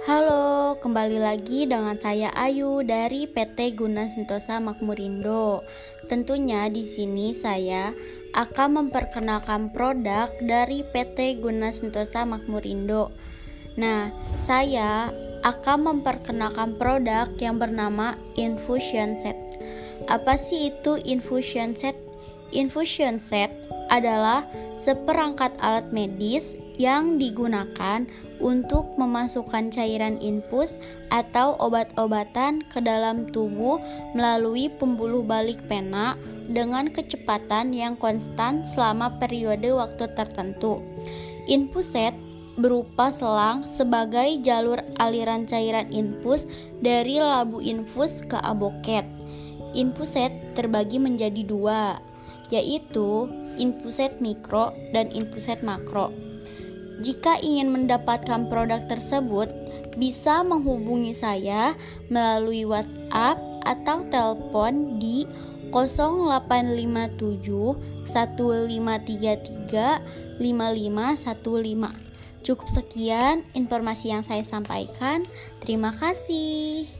Halo, kembali lagi dengan saya Ayu dari PT Guna Sentosa Makmurindo. Tentunya di sini saya akan memperkenalkan produk dari PT Guna Sentosa Makmurindo. Nah, saya akan memperkenalkan produk yang bernama Infusion Set. Apa sih itu Infusion Set? Infusion Set adalah seperangkat alat medis yang digunakan untuk memasukkan cairan infus atau obat-obatan ke dalam tubuh melalui pembuluh balik pena dengan kecepatan yang konstan selama periode waktu tertentu. Infuset berupa selang sebagai jalur aliran cairan infus dari labu infus ke aboket. Infuset terbagi menjadi dua, yaitu infuset mikro dan infuset makro. Jika ingin mendapatkan produk tersebut, bisa menghubungi saya melalui WhatsApp atau telepon di 0857 1533 5515. Cukup sekian informasi yang saya sampaikan. Terima kasih.